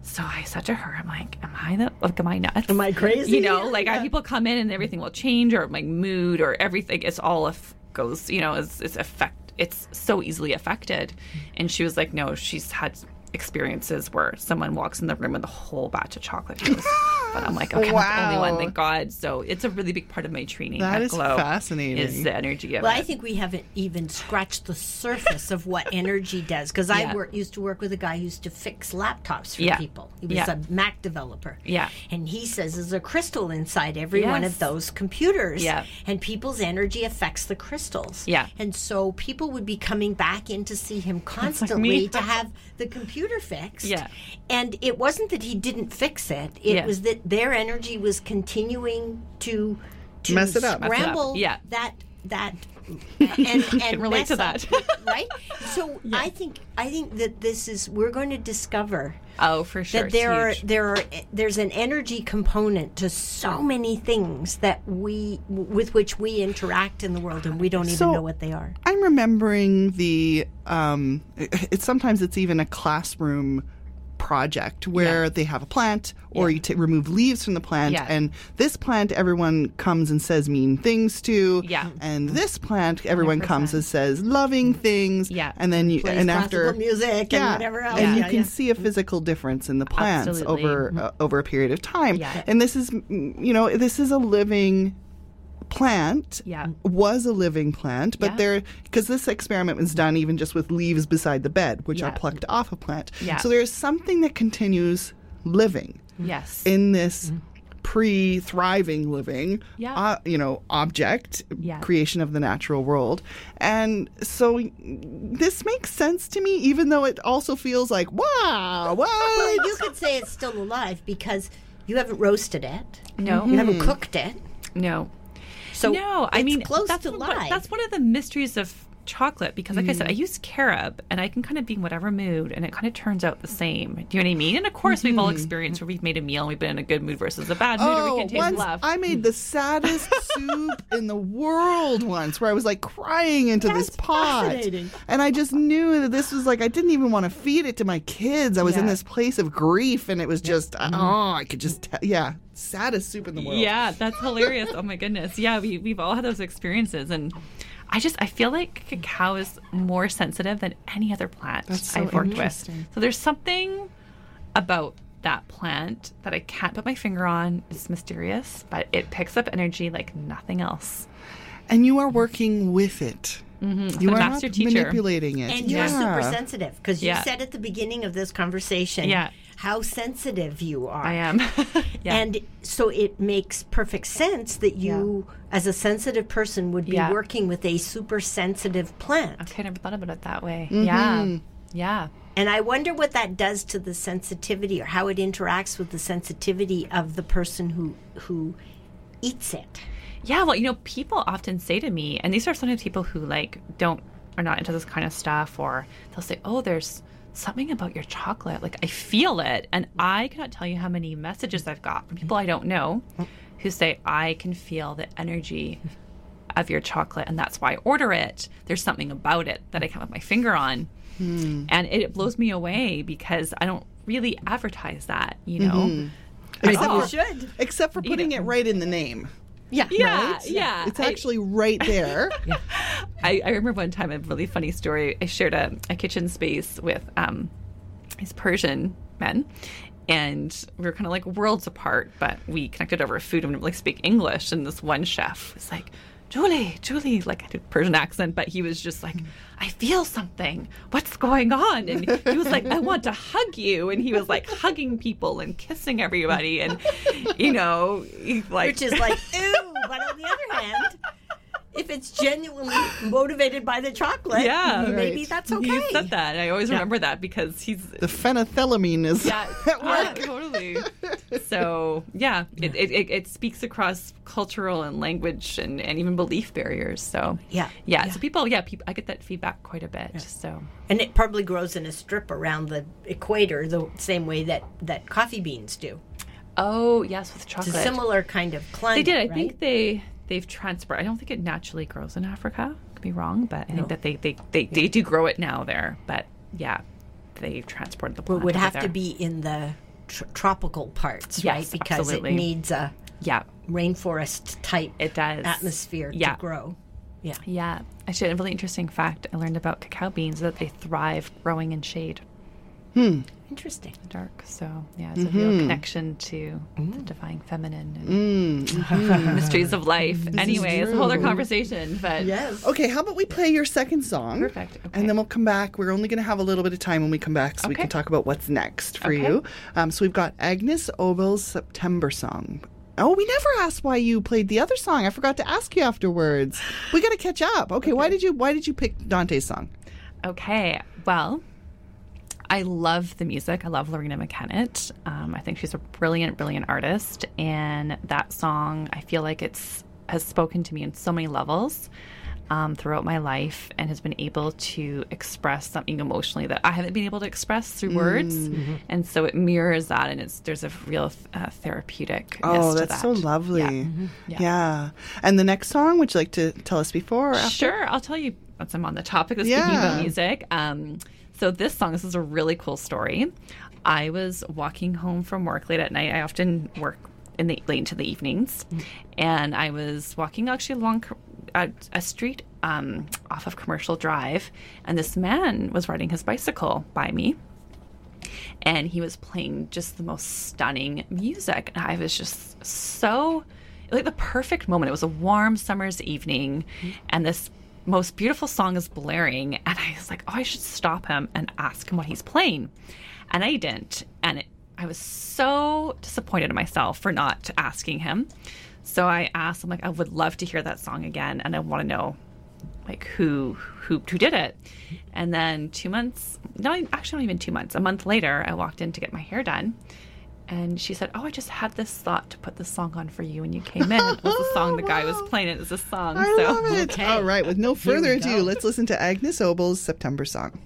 So I said to her, I'm like, am I the like, am I nuts? Am I crazy? You know, like I, people come in and everything will change, or my mood, or everything. It's all if goes, you know, it's, it's affect. It's so easily affected. And she was like, no, she's had experiences where someone walks in the room and the whole batch of chocolate goes. but I'm like, okay, I'm the only one, thank God. So it's a really big part of my training. That at is Glow fascinating. Is the energy of Well, it. I think we haven't even scratched the surface of what energy does. Because I Yeah. work, used to work with a guy who used to fix laptops for Yeah. people. He was Yeah. a Mac developer. Yeah. And he says there's a crystal inside every one of those computers. Yeah. And people's energy affects the crystals. Yeah. And so people would be coming back in to see him constantly me. to have the computer fixed. Yeah. And it wasn't that he didn't fix it. It Yeah. was that their energy was continuing to to Mess it up. Mess it up. scramble Yeah. that that and, and Can relate mess to up, that. right? So I think I think that this is we're going to discover oh, for sure. that it's there are huge. there are there's an energy component to so many things that we with which we interact in the world and we don't even So- know what they are. I'm remembering the. Um, it, it's sometimes it's even a classroom project where Yeah. they have a plant or you t- remove leaves from the plant Yeah. and this plant everyone comes and says mean things to Yeah. and this plant everyone comes 100%. and says loving things Yeah. and then you Plays and classical after music and whatever else. and you Yeah, can yeah. see a physical difference in the plants Absolutely. over uh, over a period of time Yeah. and this is you know this is a living plant Yeah. was a living plant, but Yeah. there because this experiment was done even just with leaves beside the bed, which are plucked off a plant. Yeah. So there's something that continues living Yes. in this pre-thriving living, Yeah. uh, you know, object Yeah. creation of the natural world, and so this makes sense to me, even though it also feels like wow, Well, you could say it's still alive because you haven't roasted it, no. you haven't cooked it, No. So no, I mean close that's to live. that's one of the mysteries of chocolate because, like I said, I mm. use carob and I can kind of be in whatever mood and it kind of turns out the same. Do you know what I mean? And of course, we've all mm-hmm. experienced where we've made a meal and we've been in a good mood versus a bad mood, or we Oh, can taste once love. I made the saddest soup in the world once, where I was like crying into this pot, and I just knew that this was like I didn't even want to feed it to my kids. I was in this place of grief, and it was just uh, mm-hmm. oh, I could just te- yeah, saddest soup in the world. Yeah, that's hilarious. oh my goodness. Yeah, we we've all had those experiences and I just I feel like cacao is more sensitive than any other plant so I've worked with. So there's something about that plant that I can't put my finger on. It's mysterious, but it picks up energy like nothing else. and you are working with it. Mm-hmm. You a are not teacher. manipulating it. And you're super sensitive because you Yeah. said at the beginning of this conversation Yeah. How sensitive you are. I am. yeah. And so it makes perfect sense that you, as a sensitive person, would be Yeah. working with a super sensitive plant. Okay, I never thought about it that way. Mm-hmm. Yeah. Yeah. And I wonder what that does to the sensitivity or how it interacts with the sensitivity of the person who who eats it. Yeah, well, you know, people often say to me, and these are sometimes people who like don't are not into this kind of stuff, or they'll say, "Oh, there's something about your chocolate. Like I feel it," and I cannot tell you how many messages I've got from people I don't know who say, "I can feel the energy of your chocolate, and that's why I order it. There's something about it that I can't put my finger on." Hmm. And it blows me away because I don't really advertise that, you know. Mm-hmm. Except Oh. for, should. except for putting it right in the name. Yeah. Yeah, yeah. It's I- actually right there. I, I remember one time a really funny story. I shared a, a kitchen space with um, these Persian men, and we were kind of like worlds apart, but we connected over food and we like speak English. And this one chef was like, Julie, Julie, like I did Persian accent, but he was just like, I feel something. What's going on? And he was like, I want to hug you. And he was like hugging people and kissing everybody. And, you know, like, Which is like, ooh, But on the other hand, if it's genuinely motivated by the chocolate, Yeah. maybe Right. that's okay. he said that. I always remember that because he's The phenethylamine is Yeah, at yeah, work. totally. So yeah, it, it, it, it speaks across cultural and language and, and even belief barriers. So Yeah, yeah. yeah. So people, yeah, people, I get that feedback quite a bit. So And it probably grows in a strip around the equator the same way that, that coffee beans do. oh yes, with It's chocolate. a similar kind of climate. They did. I right? think they they've transferred. I don't think it naturally grows in Africa. Could be wrong, but I think that they they, they, they do grow it now there. But yeah, they've transported the plant. It would have to be in the tr- tropical parts, Yes, right? Because absolutely. it needs a Yeah, rainforest type it does. atmosphere Yeah. to grow. Yeah. Yeah. Actually, a really interesting fact I learned about cacao beans is that they thrive growing in shade. Hmm. Interesting. the dark. So yeah, it's a real mm-hmm. connection to the mm. divine feminine and mm, mm-hmm. mysteries of life. anyway, it's a whole other conversation, but Yes. Okay, how about we play your second song? Perfect, okay. And then we'll come back. We're only going to have a little bit of time when we come back so we can talk about what's next for Okay. you. Um, so we've got Agnes Obel's September song. Oh, we never asked why you played the other song. I forgot to ask you afterwards. We got to catch up. Okay, why did you why did you pick Dante's song? okay. Well, I love the music. I love Loreena McKennitt. Um, I think she's a brilliant, brilliant artist, and that song I feel like it's has spoken to me in so many levels. Um, throughout my life, and has been able to express something emotionally that I haven't been able to express through words, and so it mirrors that, and it's there's a real uh, therapeutic. Oh, to that's so lovely. Yeah. Yeah. Yeah. And the next song, would you like to tell us before or after? Sure, I'll tell you once I'm on the topic of speaking Yeah. about music. Um, so this song, this is a really cool story. I was walking home from work late at night. I often work in the late into the evenings, and I was walking actually along a, street um, off of Commercial Drive, and this man was riding his bicycle by me. And he was playing just the most stunning music. And i was just so like the perfect moment. It was a warm summer's evening. And this most beautiful song is blaring and i was like oh i should stop him and ask him what he's playing. And i didn't and it, i was so disappointed in myself for not asking him. So i asked him like i would love to hear that song again and i want to know like who who who did it. And then two months no actually not even two months a month later i walked in to get my hair done and she said oh i just had this thought to put this song on for you when you came in it was the song the guy was playing it was a song I so love it. Okay. All right, with no further ado, let's listen to Agnes Obel's September song.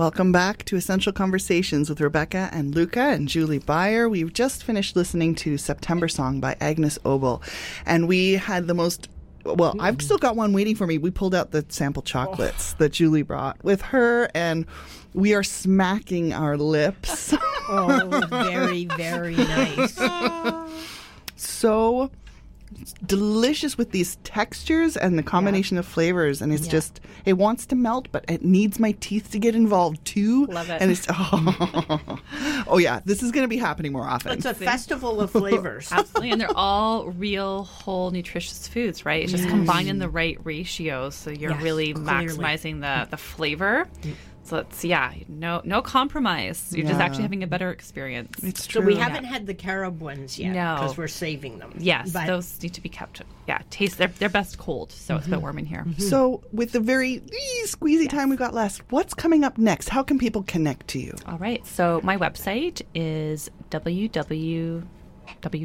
Welcome back to Essential Conversations with Rebecca and Luca and Julie Beyer. We've just finished listening to September Song by Agnes Obel, and we had the most. Well, I've mm. still got one waiting for me. We pulled out the sample chocolates oh. that Julie brought with her, and we are smacking our lips. Oh, very, very nice. so delicious with these textures and the combination of flavors and it's Yeah. just it wants to melt but it needs my teeth to get involved too Love it. and it's oh, yeah this is going to be happening more often It's a festival of flavors. Absolutely, and they're all real, whole, nutritious foods, right? It's just combining the right ratios, so you're Yes, really clearly. maximizing the the flavor. So it's yeah, no no compromise. You're just actually having a better experience. it's true. So we haven't had the carob ones yet No. because we're saving them. yes, But those need to be kept. Yeah, taste they're they're best cold, so it's a bit warm in here. so with the very ee, squeezy time we got last, what's coming up next how can people connect to you All right. So my website is www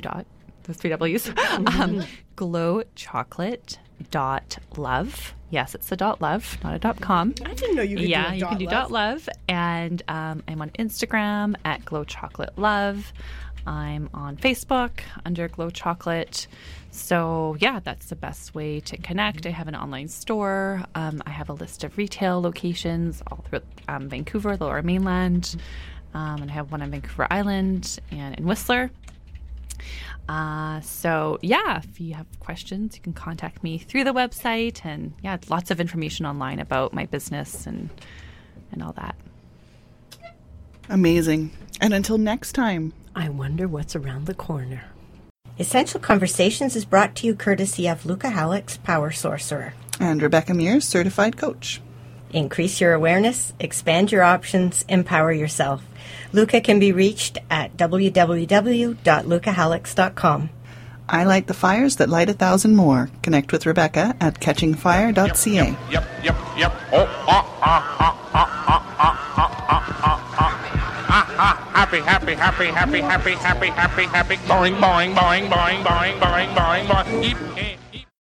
dot those three W's um, glowchocolate.love. Yes, it's a dot love, not a dot com. I didn't know you could yeah, do a you dot can do love. dot love, and um, I'm on Instagram at glow chocolate love. I'm on Facebook under glow chocolate. So yeah, that's the best way to connect. I have an online store. Um, I have a list of retail locations all through um, Vancouver, the Lower Mainland, um, and I have one on Vancouver Island and in Whistler. Uh, so yeah, if you have questions, you can contact me through the website, and yeah, lots of information online about my business and and all that. amazing and until next time I wonder what's around the corner. Essential Conversations is brought to you courtesy of Luca Halleck's Power Sorcerer. and rebecca mears certified coach Increase your awareness, expand your options, empower yourself. Luca can be reached at www.lucahallex.com. i light the fires that light a thousand more connect with rebecca at catchingfire.ca Yep, yep, yep. Oh, ah, ah, ah, ah, ah, ah, ah, ah, ah, ah. Ah, ah, happy, happy, happy, happy, happy, happy, happy, happy. Boing, boing, boing, boing, boing, boing, boing, boing. Keep